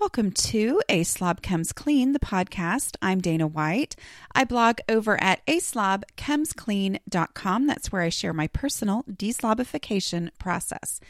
Welcome to A Slob Comes Clean, the podcast. I'm Dana White. I blog over at aslobcomesclean.com. That's where I share my personal deslobification process.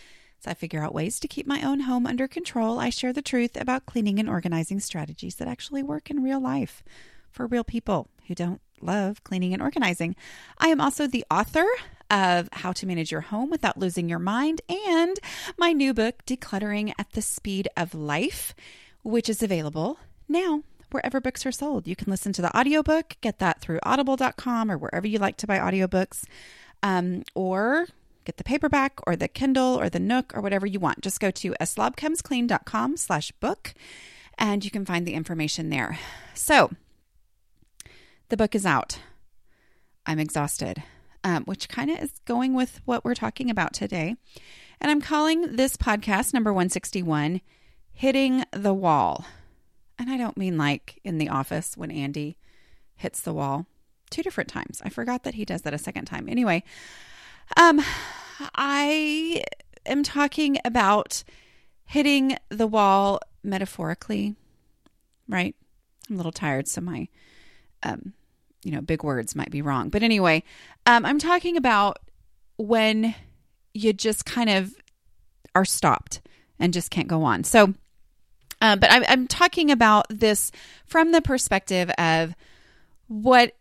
As I figure out ways to keep my own home under control, I share the truth about cleaning and organizing strategies that actually work in real life for real people who don't love cleaning and organizing. I am also the author of How to Manage Your Home Without Losing Your Mind and my new book, Decluttering at the Speed of Life, which is available now wherever books are sold. You can listen to the audiobook, get that through audible.com or wherever you like to buy audiobooks, um, or get the paperback or the Kindle or the Nook or whatever you want. Just go to aslobcomesclean.com slash book and you can find the information there. So the book is out. I'm exhausted um, which kind of is going with what we're talking about today. And I'm calling this podcast, number 161, Hitting the Wall. And I don't mean like in the office when Andy hits the wall two different times. I forgot that he does that a second time. Anyway, um, I am talking about hitting the wall metaphorically, right? I'm a little tired, so my um, you know, big words might be wrong. But anyway, um, I'm talking about when you just kind of are stopped and just can't go on. So, uh, but I'm, I'm talking about this from the perspective of what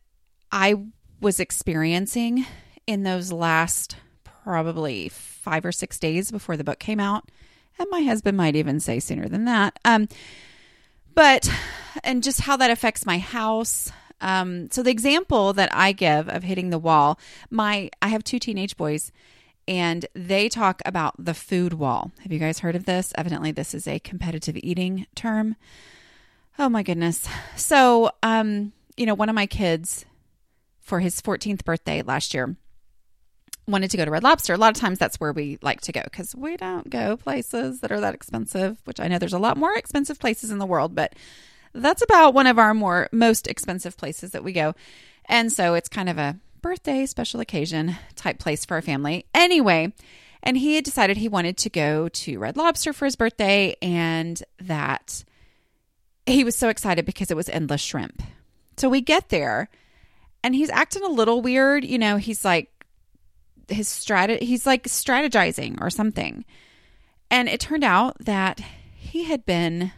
I was experiencing in those last probably five or six days before the book came out. And my husband might even say sooner than that. Um, but, and just how that affects my house, um, so the example that I give of hitting the wall, my I have two teenage boys and they talk about the food wall. Have you guys heard of this? Evidently this is a competitive eating term. Oh my goodness. So, um, you know, one of my kids for his 14th birthday last year wanted to go to Red Lobster. A lot of times that's where we like to go because we don't go places that are that expensive, which I know there's a lot more expensive places in the world, but that's about one of our more most expensive places that we go. And so it's kind of a birthday special occasion type place for our family. Anyway, and he had decided he wanted to go to Red Lobster for his birthday and that he was so excited because it was endless shrimp. So we get there and he's acting a little weird, you know, he's like his strat he's like strategizing or something. And it turned out that he had been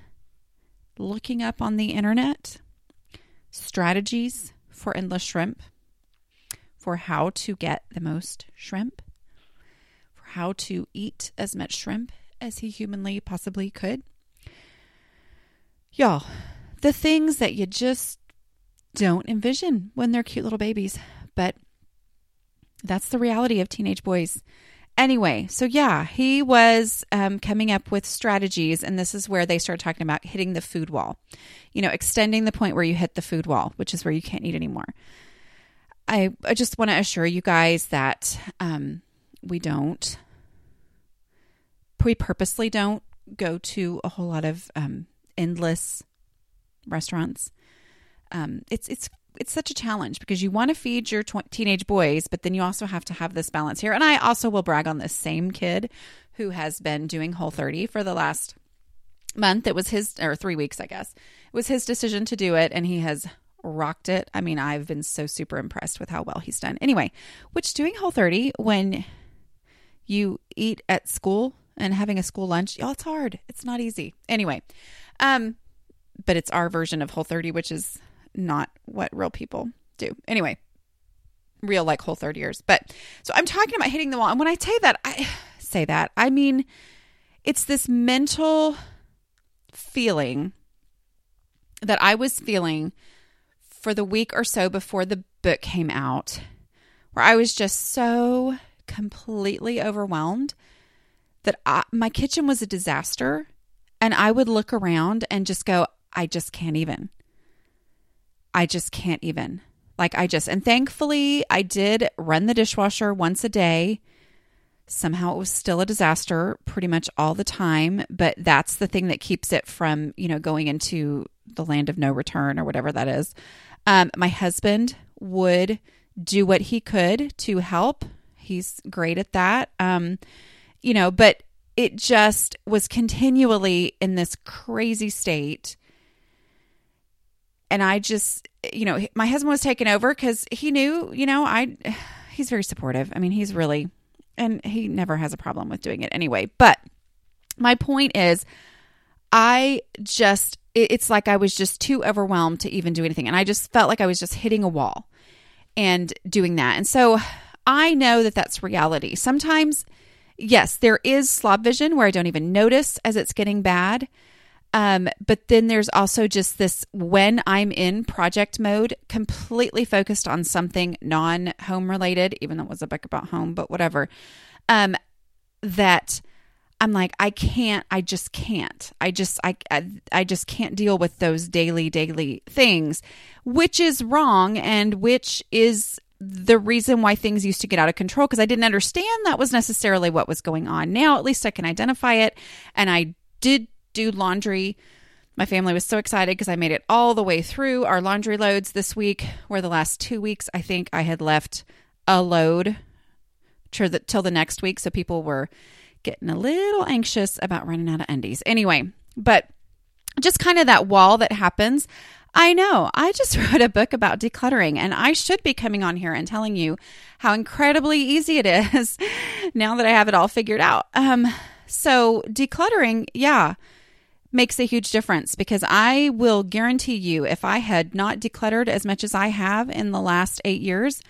looking up on the internet strategies for endless shrimp, for how to get the most shrimp, for how to eat as much shrimp as he humanly possibly could. Y'all, the things that you just don't envision when they're cute little babies, but that's the reality of teenage boys. Anyway, so yeah, he was um, coming up with strategies, and this is where they started talking about hitting the food wall. You know, extending the point where you hit the food wall, which is where you can't eat anymore. I, I just want to assure you guys that um, we don't, we purposely don't go to a whole lot of um, endless restaurants. Um, it's it's it's such a challenge because you want to feed your tw- teenage boys, but then you also have to have this balance here. And I also will brag on this same kid who has been doing Whole 30 for the last month. It was his, or three weeks, I guess. It was his decision to do it, and he has rocked it. I mean, I've been so super impressed with how well he's done. Anyway, which doing Whole 30 when you eat at school and having a school lunch, y'all, it's hard. It's not easy. Anyway, um, but it's our version of Whole 30, which is not what real people do. Anyway, real like whole 30 years. But so I'm talking about hitting the wall. And when I say that, I say that, I mean, it's this mental feeling that I was feeling for the week or so before the book came out, where I was just so completely overwhelmed that I, my kitchen was a disaster. And I would look around and just go, I just can't even. I just can't even. Like, I just, and thankfully, I did run the dishwasher once a day. Somehow it was still a disaster pretty much all the time, but that's the thing that keeps it from, you know, going into the land of no return or whatever that is. Um, my husband would do what he could to help. He's great at that. Um, you know, but it just was continually in this crazy state. And I just, you know, my husband was taken over because he knew, you know, I, he's very supportive. I mean, he's really, and he never has a problem with doing it anyway. But my point is, I just, it's like I was just too overwhelmed to even do anything. And I just felt like I was just hitting a wall and doing that. And so I know that that's reality. Sometimes, yes, there is slob vision where I don't even notice as it's getting bad. Um, but then there's also just this when I'm in project mode, completely focused on something non home related, even though it was a book about home, but whatever. Um, that I'm like, I can't, I just can't. I just, I, I, I just can't deal with those daily, daily things, which is wrong and which is the reason why things used to get out of control because I didn't understand that was necessarily what was going on. Now, at least I can identify it. And I did do laundry. My family was so excited because I made it all the way through our laundry loads this week, where the last two weeks I think I had left a load till the, till the next week. So people were getting a little anxious about running out of undies. Anyway, but just kind of that wall that happens. I know. I just wrote a book about decluttering, and I should be coming on here and telling you how incredibly easy it is now that I have it all figured out. Um, so, decluttering, yeah, makes a huge difference because I will guarantee you if I had not decluttered as much as I have in the last eight years,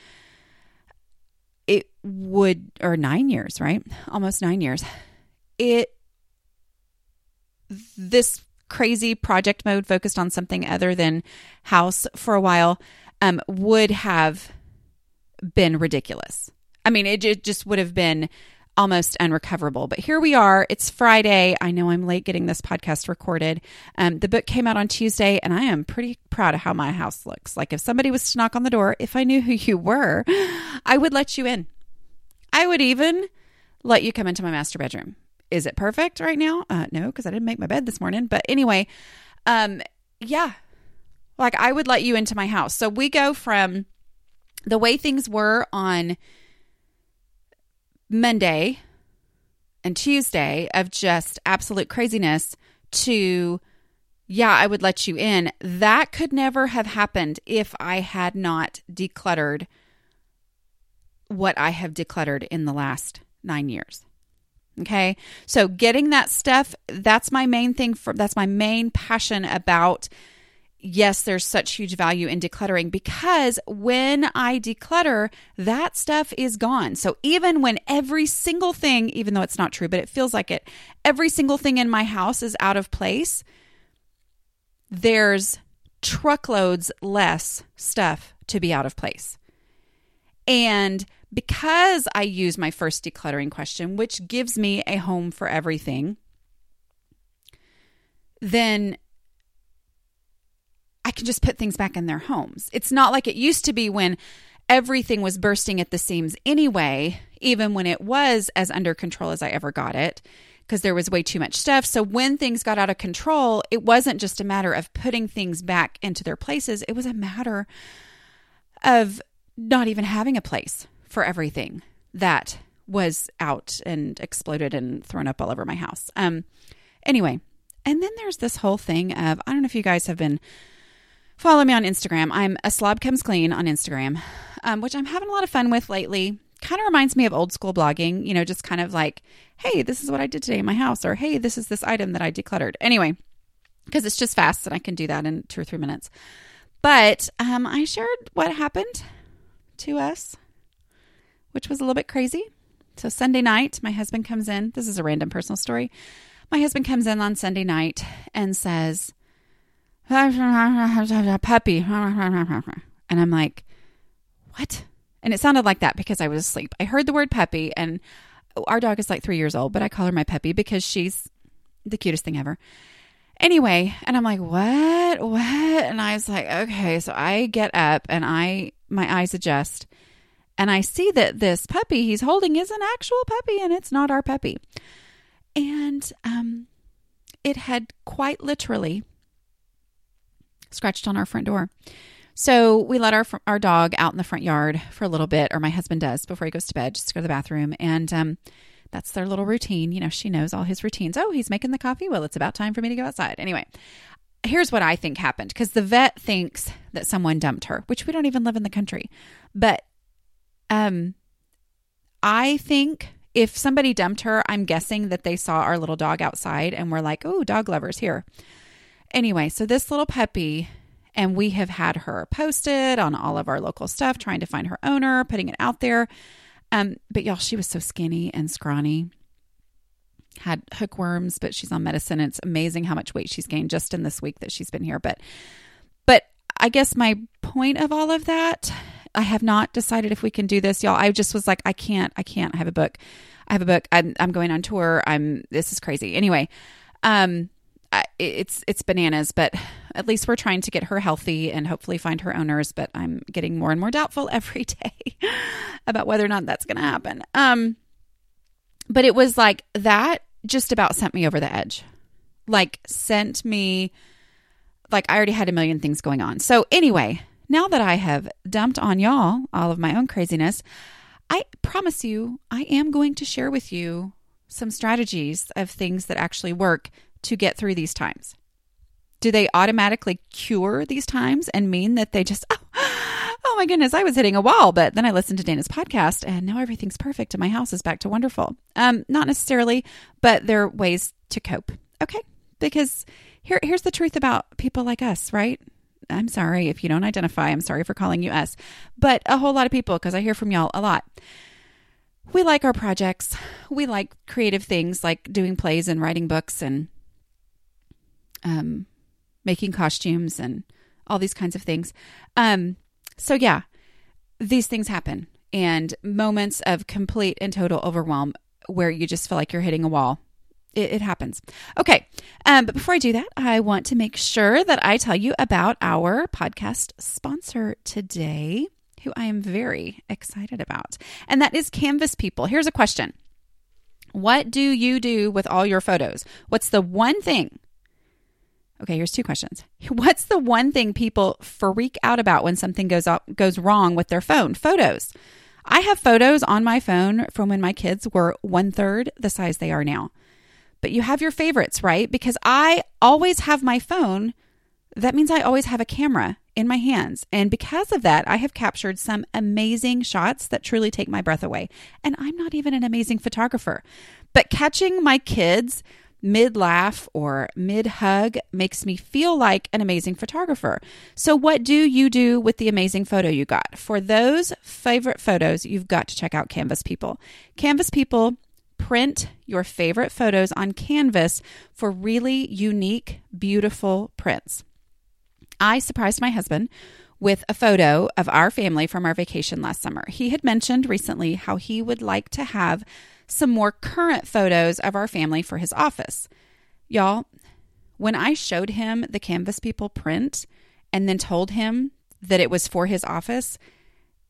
it would, or nine years, right? Almost nine years. It, this crazy project mode focused on something other than house for a while um, would have been ridiculous. I mean, it, it just would have been almost unrecoverable. But here we are. It's Friday. I know I'm late getting this podcast recorded. Um, the book came out on Tuesday, and I am pretty proud of how my house looks. Like, if somebody was to knock on the door, if I knew who you were, I would let you in. I would even let you come into my master bedroom. Is it perfect right now? Uh, no, because I didn't make my bed this morning. But anyway, um, yeah, like I would let you into my house. So we go from the way things were on Monday and Tuesday of just absolute craziness to, yeah, I would let you in. That could never have happened if I had not decluttered what I have decluttered in the last nine years. Okay. So getting that stuff, that's my main thing for that's my main passion about yes, there's such huge value in decluttering because when I declutter, that stuff is gone. So even when every single thing, even though it's not true, but it feels like it, every single thing in my house is out of place, there's truckloads less stuff to be out of place. And because I use my first decluttering question, which gives me a home for everything, then I can just put things back in their homes. It's not like it used to be when everything was bursting at the seams anyway, even when it was as under control as I ever got it, because there was way too much stuff. So when things got out of control, it wasn't just a matter of putting things back into their places, it was a matter of not even having a place for everything that was out and exploded and thrown up all over my house. Um anyway, and then there's this whole thing of I don't know if you guys have been Follow me on Instagram. I'm a slob comes clean on Instagram, um, which I'm having a lot of fun with lately. Kind of reminds me of old school blogging, you know, just kind of like, hey, this is what I did today in my house, or hey, this is this item that I decluttered. Anyway, because it's just fast and I can do that in two or three minutes. But um, I shared what happened to us, which was a little bit crazy. So Sunday night, my husband comes in. This is a random personal story. My husband comes in on Sunday night and says, puppy. And I'm like, what? And it sounded like that because I was asleep. I heard the word puppy, and our dog is like three years old, but I call her my puppy because she's the cutest thing ever. Anyway, and I'm like, what? What? And I was like, okay. So I get up and I, my eyes adjust and I see that this puppy he's holding is an actual puppy and it's not our puppy. And um, it had quite literally scratched on our front door. So we let our our dog out in the front yard for a little bit, or my husband does before he goes to bed, just to go to the bathroom. And um, That's their little routine. You know, she knows all his routines. Oh, he's making the coffee. Well, it's about time for me to go outside. Anyway, here's what I think happened because the vet thinks that someone dumped her, which we don't even live in the country. But um I think if somebody dumped her, I'm guessing that they saw our little dog outside and were like, "Oh, dog lovers here." Anyway, so this little puppy and we have had her posted on all of our local stuff trying to find her owner, putting it out there. Um but y'all she was so skinny and scrawny had hookworms, but she's on medicine. It's amazing how much weight she's gained just in this week that she's been here. But, but I guess my point of all of that, I have not decided if we can do this, y'all. I just was like, I can't, I can't. I have a book. I have a book. I'm, I'm going on tour. I'm. This is crazy. Anyway, um, it's it's bananas, but at least we're trying to get her healthy and hopefully find her owners. But I'm getting more and more doubtful every day about whether or not that's going to happen. Um, but it was like that just about sent me over the edge. Like, sent me, like, I already had a million things going on. So, anyway, now that I have dumped on y'all all of my own craziness, I promise you, I am going to share with you some strategies of things that actually work to get through these times. Do they automatically cure these times and mean that they just, oh, oh my goodness, I was hitting a wall. But then I listened to Dana's podcast and now everything's perfect and my house is back to wonderful. Um, not necessarily, but there are ways to cope. Okay. Because here, here's the truth about people like us, right? I'm sorry if you don't identify. I'm sorry for calling you us, but a whole lot of people, because I hear from y'all a lot. We like our projects. We like creative things like doing plays and writing books and um, making costumes and all these kinds of things. Um, so, yeah, these things happen and moments of complete and total overwhelm where you just feel like you're hitting a wall. It, happens. Okay. Um, but before I do that, I want to make sure that I tell you about our podcast sponsor today, who I am very excited about. And that is Canvas People. Here's a question What do you do with all your photos? What's the one thing Okay, here's two questions. What's the one thing people freak out about when something goes up, goes wrong with their phone? Photos. I have photos on my phone from when my kids were one third the size they are now. But you have your favorites, right? Because I always have my phone. That means I always have a camera in my hands. And because of that, I have captured some amazing shots that truly take my breath away. And I'm not even an amazing photographer. But catching my kids mid laugh or mid hug makes me feel like an amazing photographer. So, what do you do with the amazing photo you got? For those favorite photos, you've got to check out Canvas People. Canvas People print your favorite photos on canvas for really unique, beautiful prints. I surprised my husband with a photo of our family from our vacation last summer. He had mentioned recently how he would like to have some more current photos of our family for his office. Y'all, when I showed him the Canvas People print and then told him that it was for his office,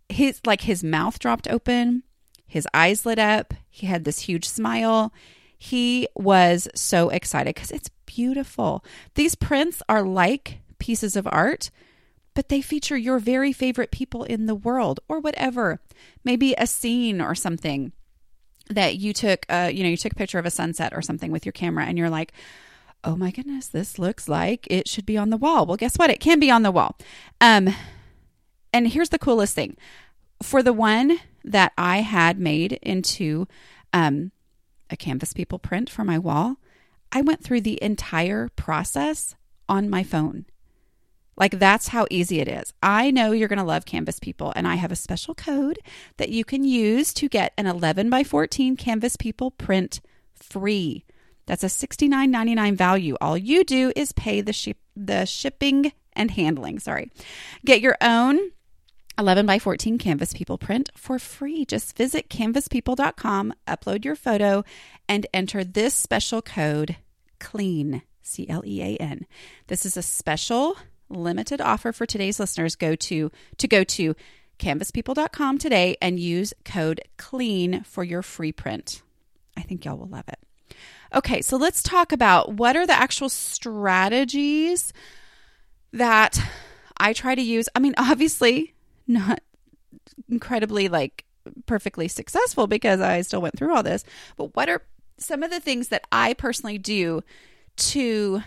his like his mouth dropped open, his eyes lit up, he had this huge smile. He was so excited cuz it's beautiful. These prints are like pieces of art, but they feature your very favorite people in the world or whatever. Maybe a scene or something that you took uh you know you took a picture of a sunset or something with your camera and you're like oh my goodness this looks like it should be on the wall. Well guess what? It can be on the wall. Um and here's the coolest thing. For the one that i had made into um a canvas people print for my wall i went through the entire process on my phone like that's how easy it is. I know you're going to love Canvas People, and I have a special code that you can use to get an 11 by 14 Canvas People print free. That's a $69.99 value. All you do is pay the ship, the shipping and handling. Sorry. Get your own 11 by 14 Canvas People print for free. Just visit canvaspeople.com, upload your photo, and enter this special code CLEAN, C L E A N. This is a special limited offer for today's listeners go to to go to canvaspeople.com today and use code clean for your free print i think y'all will love it okay so let's talk about what are the actual strategies that i try to use i mean obviously not incredibly like perfectly successful because I still went through all this. But what are some of the things that I personally do to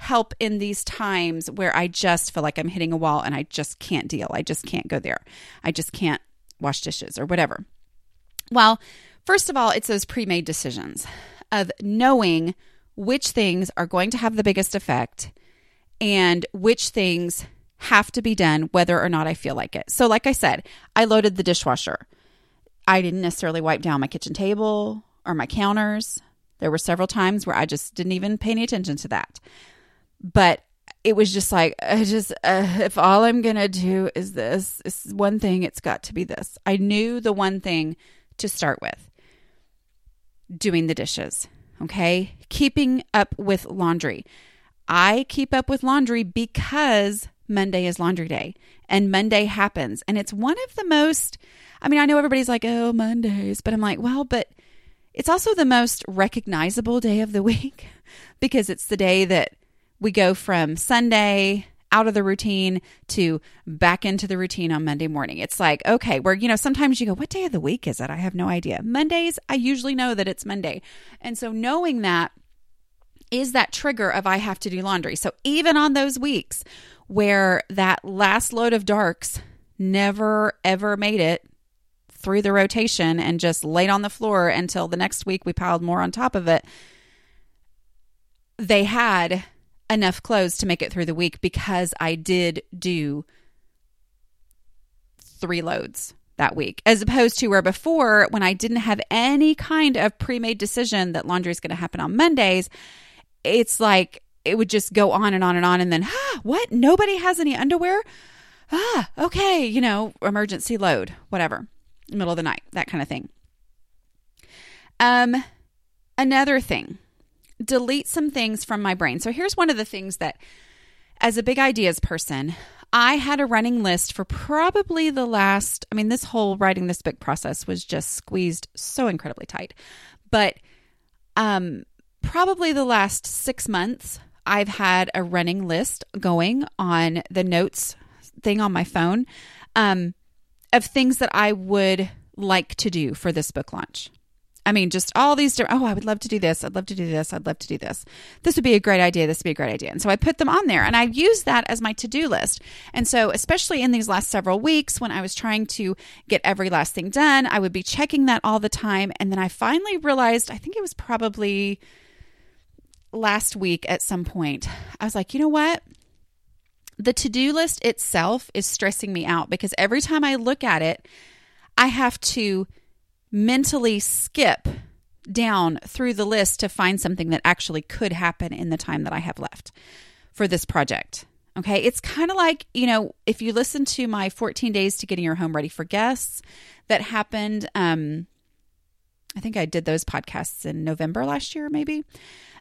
help in these times where I just feel like I'm hitting a wall and I just can't deal. I just can't go there. I just can't wash dishes or whatever. Well, first of all, it's those pre made decisions of knowing which things are going to have the biggest effect and which things have to be done whether or not I feel like it. So, like I said, I loaded the dishwasher. I didn't necessarily wipe down my kitchen table or my counters. There were several times where I just didn't even pay any attention to that. But it was just like, I just, uh, if all I'm to do is this, this is one thing, it's got to be this. I knew the one thing to start with doing the dishes. Okay. Keeping up with laundry. I keep up with laundry because Monday is laundry day and Monday happens. And it's one of the most, I mean, I know everybody's like, oh, Mondays, but I'm like, well, but it's also the most recognizable day of the week because it's the day that we go from Sunday out of the routine to back into the routine on Monday morning. It's like, okay, where, you know, sometimes you go, what day of the week is it? I have no idea. Mondays, I usually know that it's Monday. And so knowing that is that trigger of I have to do laundry. So even on those weeks where that last load of darks never ever made it through the rotation and just laid on the floor until the next week we piled more on top of it. They had enough clothes to make it through the week because I did do three loads that week, as opposed to where before, when I didn't have any kind of pre made decision that laundry is going to happen on Mondays, it's like it would just go on and on and on. And then, ah, what? Nobody has any underwear? Ah, okay, you know, emergency load, whatever, middle of the night, that kind of thing. Um, another thing, delete some things from my brain. So here's one of the things that, as a big ideas person, I had a running list for probably the last, I mean, this whole writing this book process was just squeezed so incredibly tight. But um, probably the last six months, I've had a running list going on the notes thing on my phone um, of things that I would like to do for this book launch. I mean, just all these different, oh, I would love to do this. I'd love to do this. I'd love to do this. This would be a great idea. This would be a great idea. And so I put them on there and I used that as my to do list. And so, especially in these last several weeks when I was trying to get every last thing done, I would be checking that all the time. And then I finally realized, I think it was probably last week at some point, I was like, you know what? The to do list itself is stressing me out because every time I look at it, I have to mentally skip down through the list to find something that actually could happen in the time that I have left for this project. Okay. It's kind of like, you know, if you listen to my 14 days to getting your home ready for guests that happened, um, I think I did those podcasts in November last year, maybe.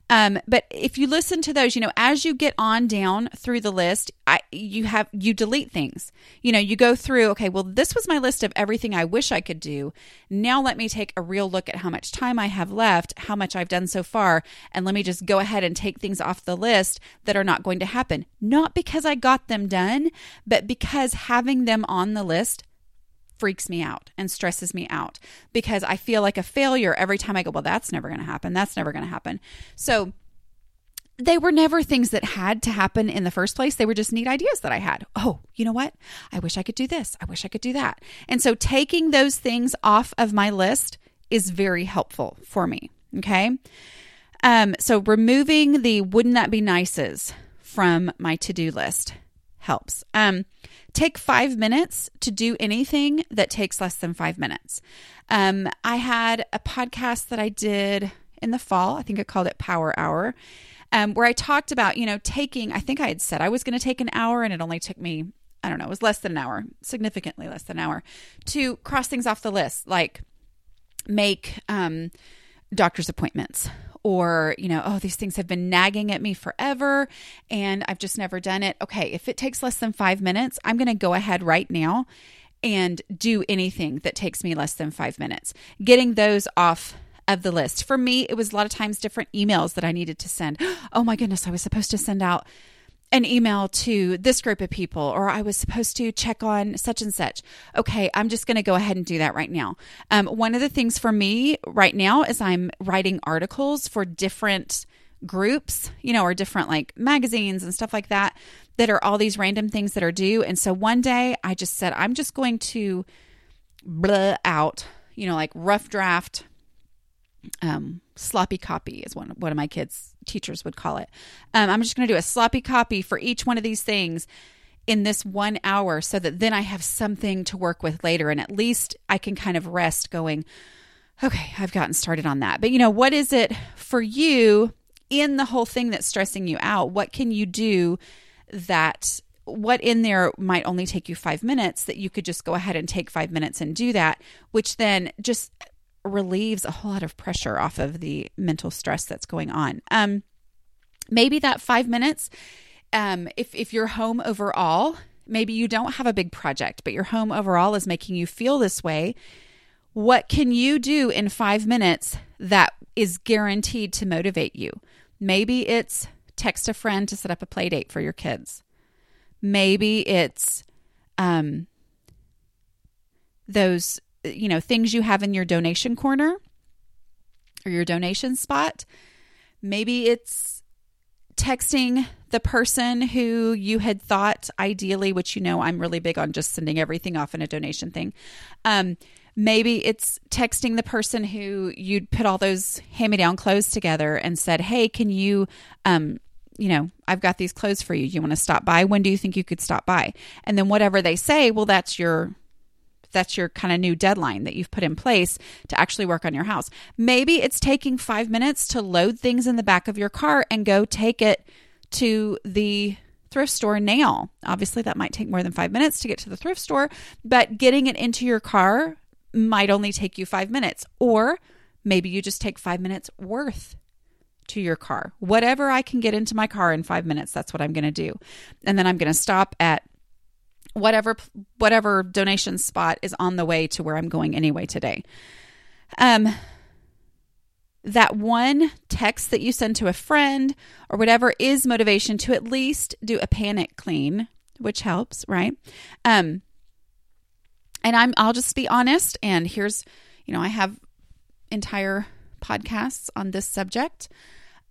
Um, but if you listen to those, you know, as you get on down through the list, I you have you delete things. You know, you go through, okay, well, this was my list of everything I wish I could do. Now let me take a real look at how much time I have left, how much I've done so far, and let me just go ahead and take things off the list that are not going to happen. Not because I got them done, but because having them on the list freaks me out and stresses me out because I feel like a failure every time I go, well, that's never going to happen. That's never going to happen. So they were never things that had to happen in the first place. They were just neat ideas that I had. Oh, you know what? I wish I could do this. I wish I could do that. And so taking those things off of my list is very helpful for me. Okay. Um, so removing the wouldn't that be nices from my to do list helps. Um, take five minutes to do anything that takes less than five minutes. Um, I had a podcast that I did in the fall. I think I called it Power Hour, um, where I talked about, you know, taking, I think I had said I was going to take an hour and it only took me, I don't know, it was less than an hour, significantly less than an hour to cross things off the list, like make um, doctor's appointments or, you know, oh, these things have been nagging at me forever and I've just never done it. Okay, if it takes less than five minutes, I'm going to go ahead right now and do anything that takes me less than five minutes. Getting those off of the list. For me, it was a lot of times different emails that I needed to send. Oh my goodness, I was supposed to send out an email to this group of people, or I was supposed to check on such and such. Okay, I'm just going to go ahead and do that right now. Um, one of the things for me right now is I'm writing articles for different groups, you know, or different like magazines and stuff like that, that are all these random things that are due. And so one day I just said, I'm just going to blah out, you know, like rough draft um, sloppy copy is one one of my kids' teachers would call it. Um, I'm just going to do a sloppy copy for each one of these things in this one hour, so that then I have something to work with later, and at least I can kind of rest, going, okay, I've gotten started on that. But you know, what is it for you in the whole thing that's stressing you out? What can you do that? What in there might only take you five minutes that you could just go ahead and take five minutes and do that, which then just relieves a whole lot of pressure off of the mental stress that's going on. Um, maybe that five minutes, um, if, if you're home overall, maybe you don't have a big project, but your home overall is making you feel this way. What can you do in five minutes that is guaranteed to motivate you? Maybe it's text a friend to set up a play date for your kids. Maybe it's um, those you know, things you have in your donation corner or your donation spot. Maybe it's texting the person who you had thought ideally, which you know I'm really big on just sending everything off in a donation thing. Um, maybe it's texting the person who you'd put all those hand me down clothes together and said, Hey, can you, um, you know, I've got these clothes for you. You want to stop by? When do you think you could stop by? And then whatever they say, well, that's your that's your kind of new deadline that you've put in place to actually work on your house. Maybe it's taking five minutes to load things in the back of your car and go take it to the thrift store now. Obviously, that might take more than five minutes to get to the thrift store, but getting it into your car might only take you five minutes. Or maybe you just take five minutes worth to your car. Whatever I can get into my car in five minutes, that's what I'm going to do. And then I'm going to stop at whatever whatever donation spot is on the way to where I'm going anyway today. Um that one text that you send to a friend or whatever is motivation to at least do a panic clean, which helps, right? Um and I'm I'll just be honest and here's you know, I have entire podcasts on this subject.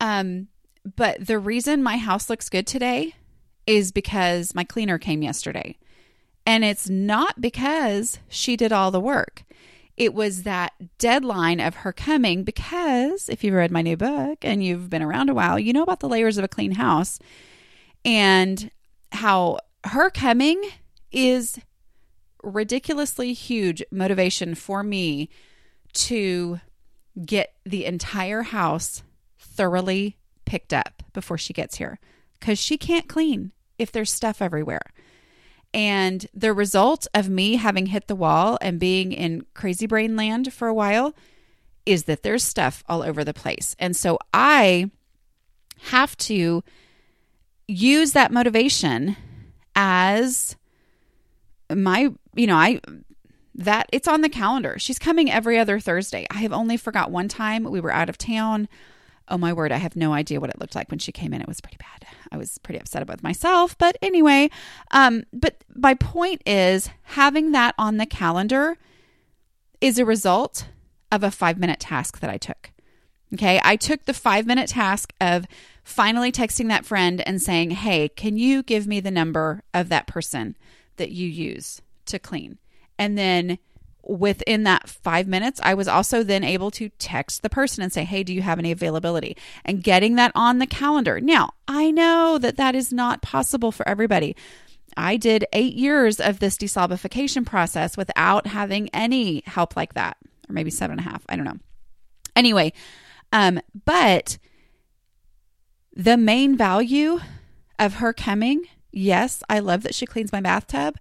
Um but the reason my house looks good today is because my cleaner came yesterday. And it's not because she did all the work. It was that deadline of her coming because if you've read my new book and you've been around a while, you know about the layers of a clean house and how her coming is ridiculously huge motivation for me to get the entire house thoroughly picked up before she gets here because she can't clean if there's stuff everywhere. And the result of me having hit the wall and being in crazy brain land for a while is that there's stuff all over the place. And so I have to use that motivation as my, you know, I that it's on the calendar. She's coming every other Thursday. I have only forgot one time we were out of town oh my word, I have no idea what it looked like when she came in. It was pretty bad. I was pretty upset about myself. But anyway, um, but my point is having that on the calendar is a result of a five minute task that I took. Okay. I took the five minute task of finally texting that friend and saying, Hey, can you give me the number of that person that you use to clean? And then within that five minutes, I was also then able to text the person and say, Hey, do you have any availability? And getting that on the calendar. Now, I know that that is not possible for everybody. I did eight years of this deslobification process without having any help like that, or maybe seven and a half. I don't know. Anyway, um, but the main value of her coming, yes, I love that she cleans my bathtub,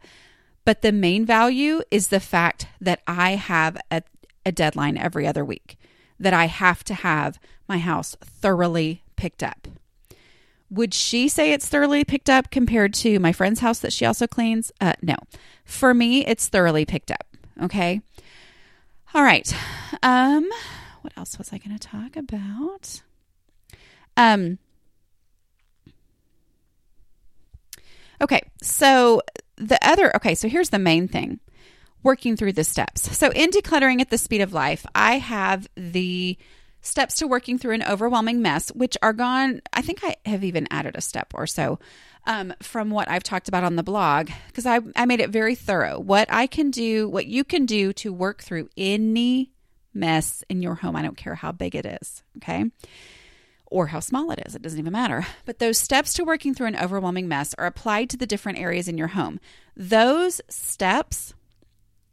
but the main value is the fact that I have a, a deadline every other week, that I have to have my house thoroughly picked up. Would she say it's thoroughly picked up compared to my friend's house that she also cleans? Uh, no. For me, it's thoroughly picked up. Okay. All right. Um, what else was I going to talk about? Um, Okay, so the other, okay, so here's the main thing working through the steps. So in decluttering at the speed of life, I have the steps to working through an overwhelming mess, which are gone. I think I have even added a step or so um, from what I've talked about on the blog because I, I made it very thorough. What I can do, what you can do to work through any mess in your home. I don't care how big it is. Okay or how small it is. It doesn't even matter. But those steps to working through an overwhelming mess are applied to the different areas in your home. Those steps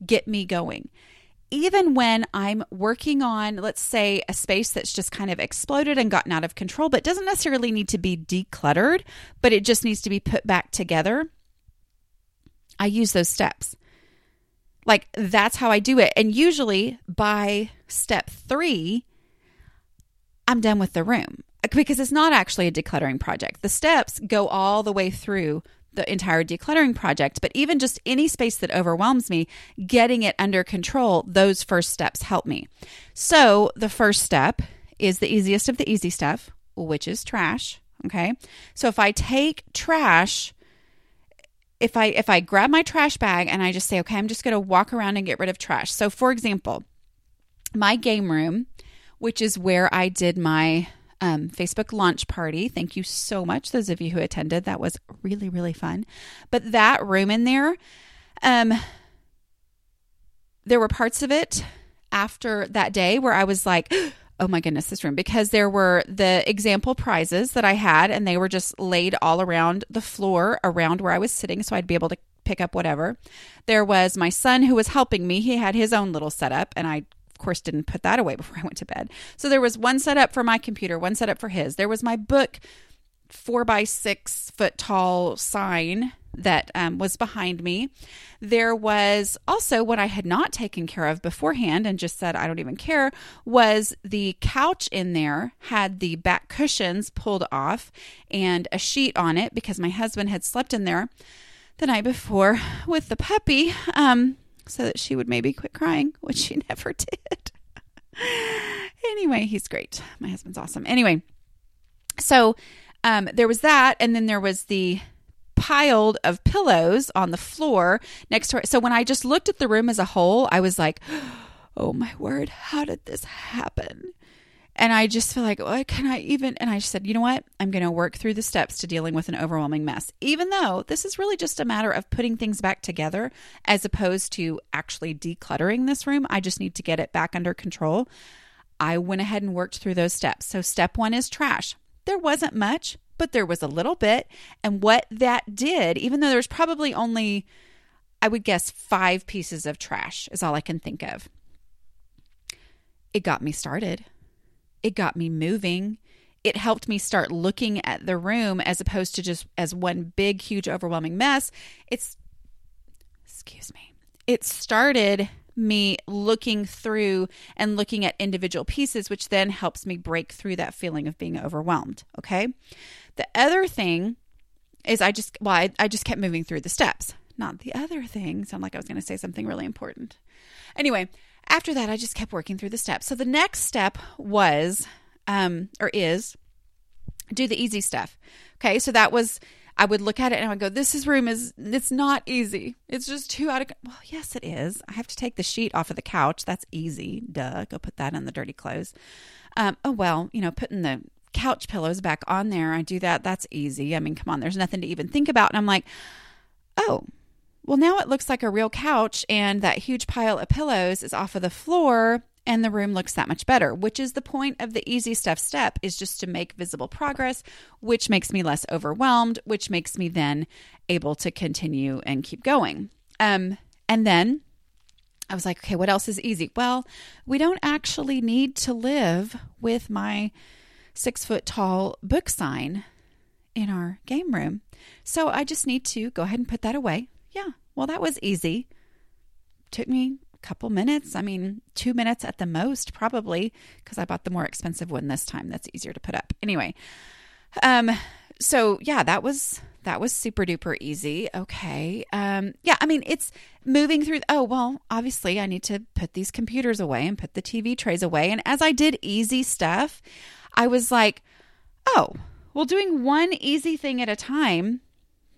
get me going. Even when I'm working on, let's say, a space that's just kind of exploded and gotten out of control, but doesn't necessarily need to be decluttered, but it just needs to be put back together, I use those steps. Like that's how I do it. And usually by step three, I'm done with the room uh, because it's not actually a decluttering project. The steps go all the way through the entire decluttering project, but even just any space that overwhelms me, getting it under control, those first steps help me. So, the first step is the easiest of the easy stuff, which is trash, okay? So, if I take trash if I if I grab my trash bag and I just say, "Okay, I'm just going to walk around and get rid of trash." So, for example, my game room which is where I did my um, Facebook launch party. Thank you so much, those of you who attended. That was really, really fun. But that room in there, um, there were parts of it after that day where I was like, oh my goodness, this room, because there were the example prizes that I had, and they were just laid all around the floor around where I was sitting, so I'd be able to pick up whatever. There was my son who was helping me. He had his own little setup, and I course, didn't put that away before I went to bed. So there was one setup for my computer, one setup for his. There was my book, four by six foot tall sign that um, was behind me. There was also what I had not taken care of beforehand and just said, I don't even care, was the couch in there had the back cushions pulled off and a sheet on it because my husband had slept in there the night before with the puppy. Um, so that she would maybe quit crying, which she never did. anyway, he's great. My husband's awesome. Anyway, so um, there was that, and then there was the piled of pillows on the floor next to her. So when I just looked at the room as a whole, I was like, oh my word, how did this happen? And I just feel like, what can I even? And I said, you know what? I'm going to work through the steps to dealing with an overwhelming mess, even though this is really just a matter of putting things back together as opposed to actually decluttering this room. I just need to get it back under control. I went ahead and worked through those steps. So, step one is trash. There wasn't much, but there was a little bit. And what that did, even though there's probably only, I would guess, five pieces of trash, is all I can think of, it got me started it got me moving. It helped me start looking at the room as opposed to just as one big, huge, overwhelming mess. It's, excuse me, it started me looking through and looking at individual pieces, which then helps me break through that feeling of being overwhelmed. Okay. The other thing is I just, well, I, I just kept moving through the steps. Not the other thing. Sound like I was going to say something really important. Anyway, after that, I just kept working through the steps. So the next step was, um, or is, do the easy stuff. Okay, so that was I would look at it and I would go, "This is room is it's not easy. It's just too out of." Well, yes, it is. I have to take the sheet off of the couch. That's easy. Duh. Go put that in the dirty clothes. Um, oh well, you know, putting the couch pillows back on there. I do that. That's easy. I mean, come on. There's nothing to even think about. And I'm like, oh, well, now it looks like a real couch, and that huge pile of pillows is off of the floor, and the room looks that much better, which is the point of the easy stuff step is just to make visible progress, which makes me less overwhelmed, which makes me then able to continue and keep going. Um, and then I was like, okay, what else is easy? Well, we don't actually need to live with my six foot tall book sign in our game room. So I just need to go ahead and put that away yeah, well, that was easy. Took me a couple minutes. I mean, two minutes at the most, probably, because I bought the more expensive one this time. That's easier to put up. Anyway, um, so yeah, that was that was super duper easy. Okay. Um, yeah, I mean, it's moving through. Oh, well, obviously, I need to put these computers away and put the TV trays away. And as I did easy stuff, I was like, oh, well, doing one easy thing at a time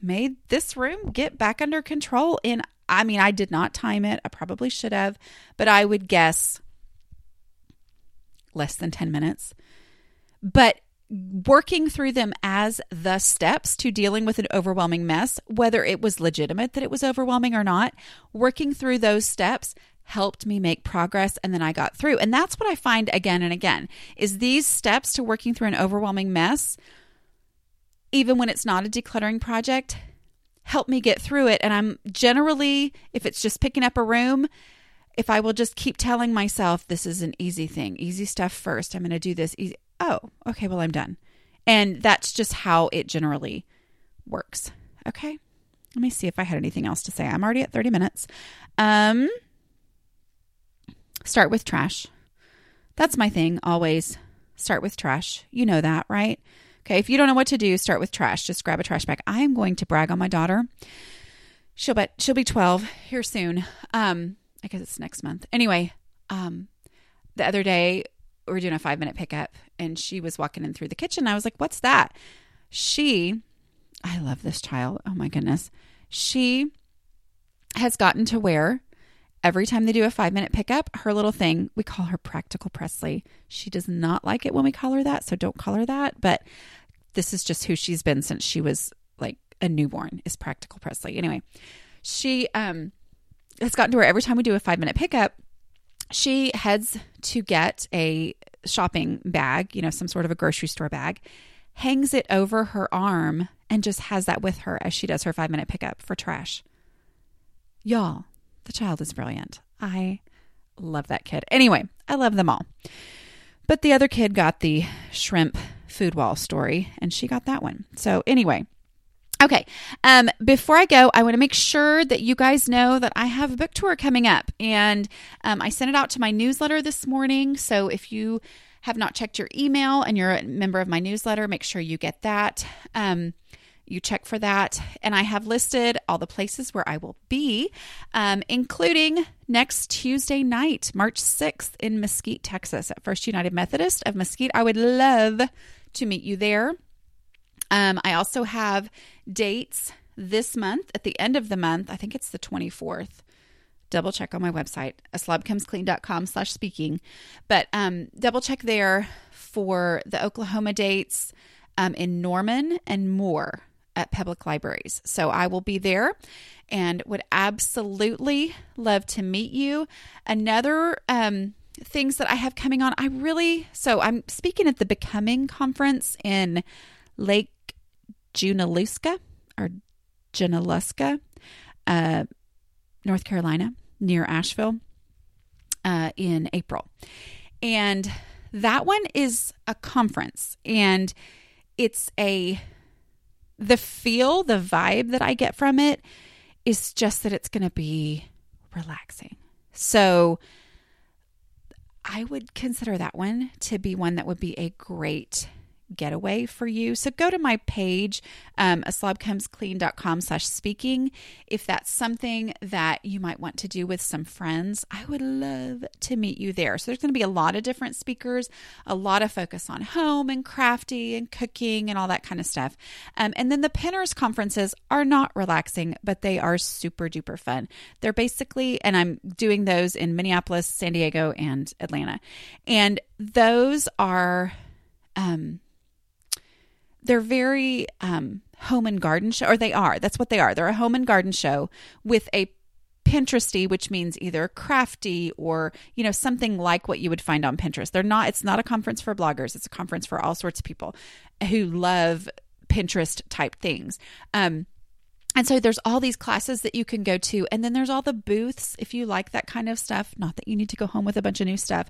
made this room get back under control in I mean, I did not time it. I probably should have, but I would guess less than 10 minutes. But working through them as the steps to dealing with an overwhelming mess, whether it was legitimate that it was overwhelming or not, working through those steps helped me make progress and then I got through. And that's what I find again and again is these steps to working through an overwhelming mess even when it's not a decluttering project help me get through it and I'm generally if it's just picking up a room if I will just keep telling myself this is an easy thing, easy stuff first, I'm going to do this easy. Oh, okay, well I'm done. And that's just how it generally works. Okay. Let me see if I had anything else to say. I'm already at 30 minutes. Um Start with trash. That's my thing, always. Start with trash. You know that, right? Okay, if you don't know what to do, start with trash. Just grab a trash bag. I am going to brag on my daughter. She'll bet she'll be 12 here soon. Um, I guess it's next month. Anyway, um, the other day we were doing a five minute pickup and she was walking in through the kitchen. I was like, What's that? She, I love this child. Oh my goodness. She has gotten to where every time they do a five minute pickup, her little thing, we call her Practical Presley. She does not like it when we call her that, so don't call her that. But this is just who she's been since she was like a newborn, is Practical Presley. Anyway, she um has gotten to where every time we do a five minute pickup, she heads to get a shopping bag, you know, some sort of a grocery store bag, hangs it over her arm, and just has that with her as she does her five minute pickup for trash. Y'all, the child is brilliant. I love that kid. Anyway, I love them all. But the other kid got the shrimp food wall story, and she got that one. So, anyway, Okay. Um, before I go, I want to make sure that you guys know that I have a book tour coming up, and um, I sent it out to my newsletter this morning. So if you have not checked your email and you're a member of my newsletter, make sure you get that. Um, you check for that. And I have listed all the places where I will be, um, including next Tuesday night, March 6th in Mesquite, Texas, at First United Methodist of Mesquite. I would love to meet you there. Um, I also have dates this month at the end of the month. I think it's the 24th. Double check on my website, aslobcomesclean.com slash speaking. But um, double check there for the Oklahoma dates um, in Norman and Moore at public libraries. So I will be there and would absolutely love to meet you. Another um, things that I have coming on, I really, so I'm speaking at the Becoming Conference in Lake Junaluska or Junaluska, uh, North Carolina, near Asheville, uh, in April. And that one is a conference and it's a the feel, the vibe that I get from it is just that it's going to be relaxing. So I would consider that one to be one that would be a great getaway for you. So go to my page, um, aslobcomesclean.com slash speaking. If that's something that you might want to do with some friends, I would love to meet you there. So there's going to be a lot of different speakers, a lot of focus on home and crafty and cooking and all that kind of stuff. Um, and then the Pinners conferences are not relaxing, but they are super duper fun. They're basically, and I'm doing those in Minneapolis, San Diego, and Atlanta. And those are um they're very um, home and garden show, or they are. That's what they are. They're a home and garden show with a Pinteresty, which means either crafty or you know something like what you would find on Pinterest. They're not. It's not a conference for bloggers. It's a conference for all sorts of people who love Pinterest type things. Um, and so there's all these classes that you can go to, and then there's all the booths if you like that kind of stuff. Not that you need to go home with a bunch of new stuff,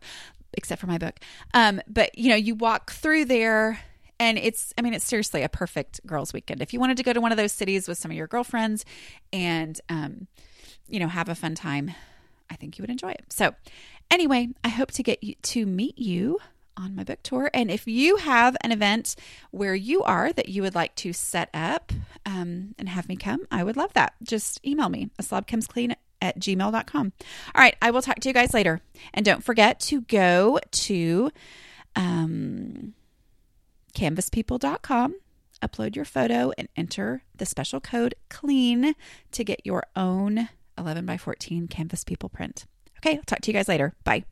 except for my book. Um, but you know, you walk through there and it's, I mean, it's seriously a perfect girls' weekend. If you wanted to go to one of those cities with some of your girlfriends and, um, you know, have a fun time, I think you would enjoy it. So, anyway, I hope to get you to meet you on my book tour. And if you have an event where you are that you would like to set up um, and have me come, I would love that. Just email me, a slob comes clean at gmail.com. All right, I will talk to you guys later. And don't forget to go to um, canvaspeople.com upload your photo and enter the special code CLEAN to get your own 11 by 14 Canvas People print. Okay, I'll talk to you guys later. Bye.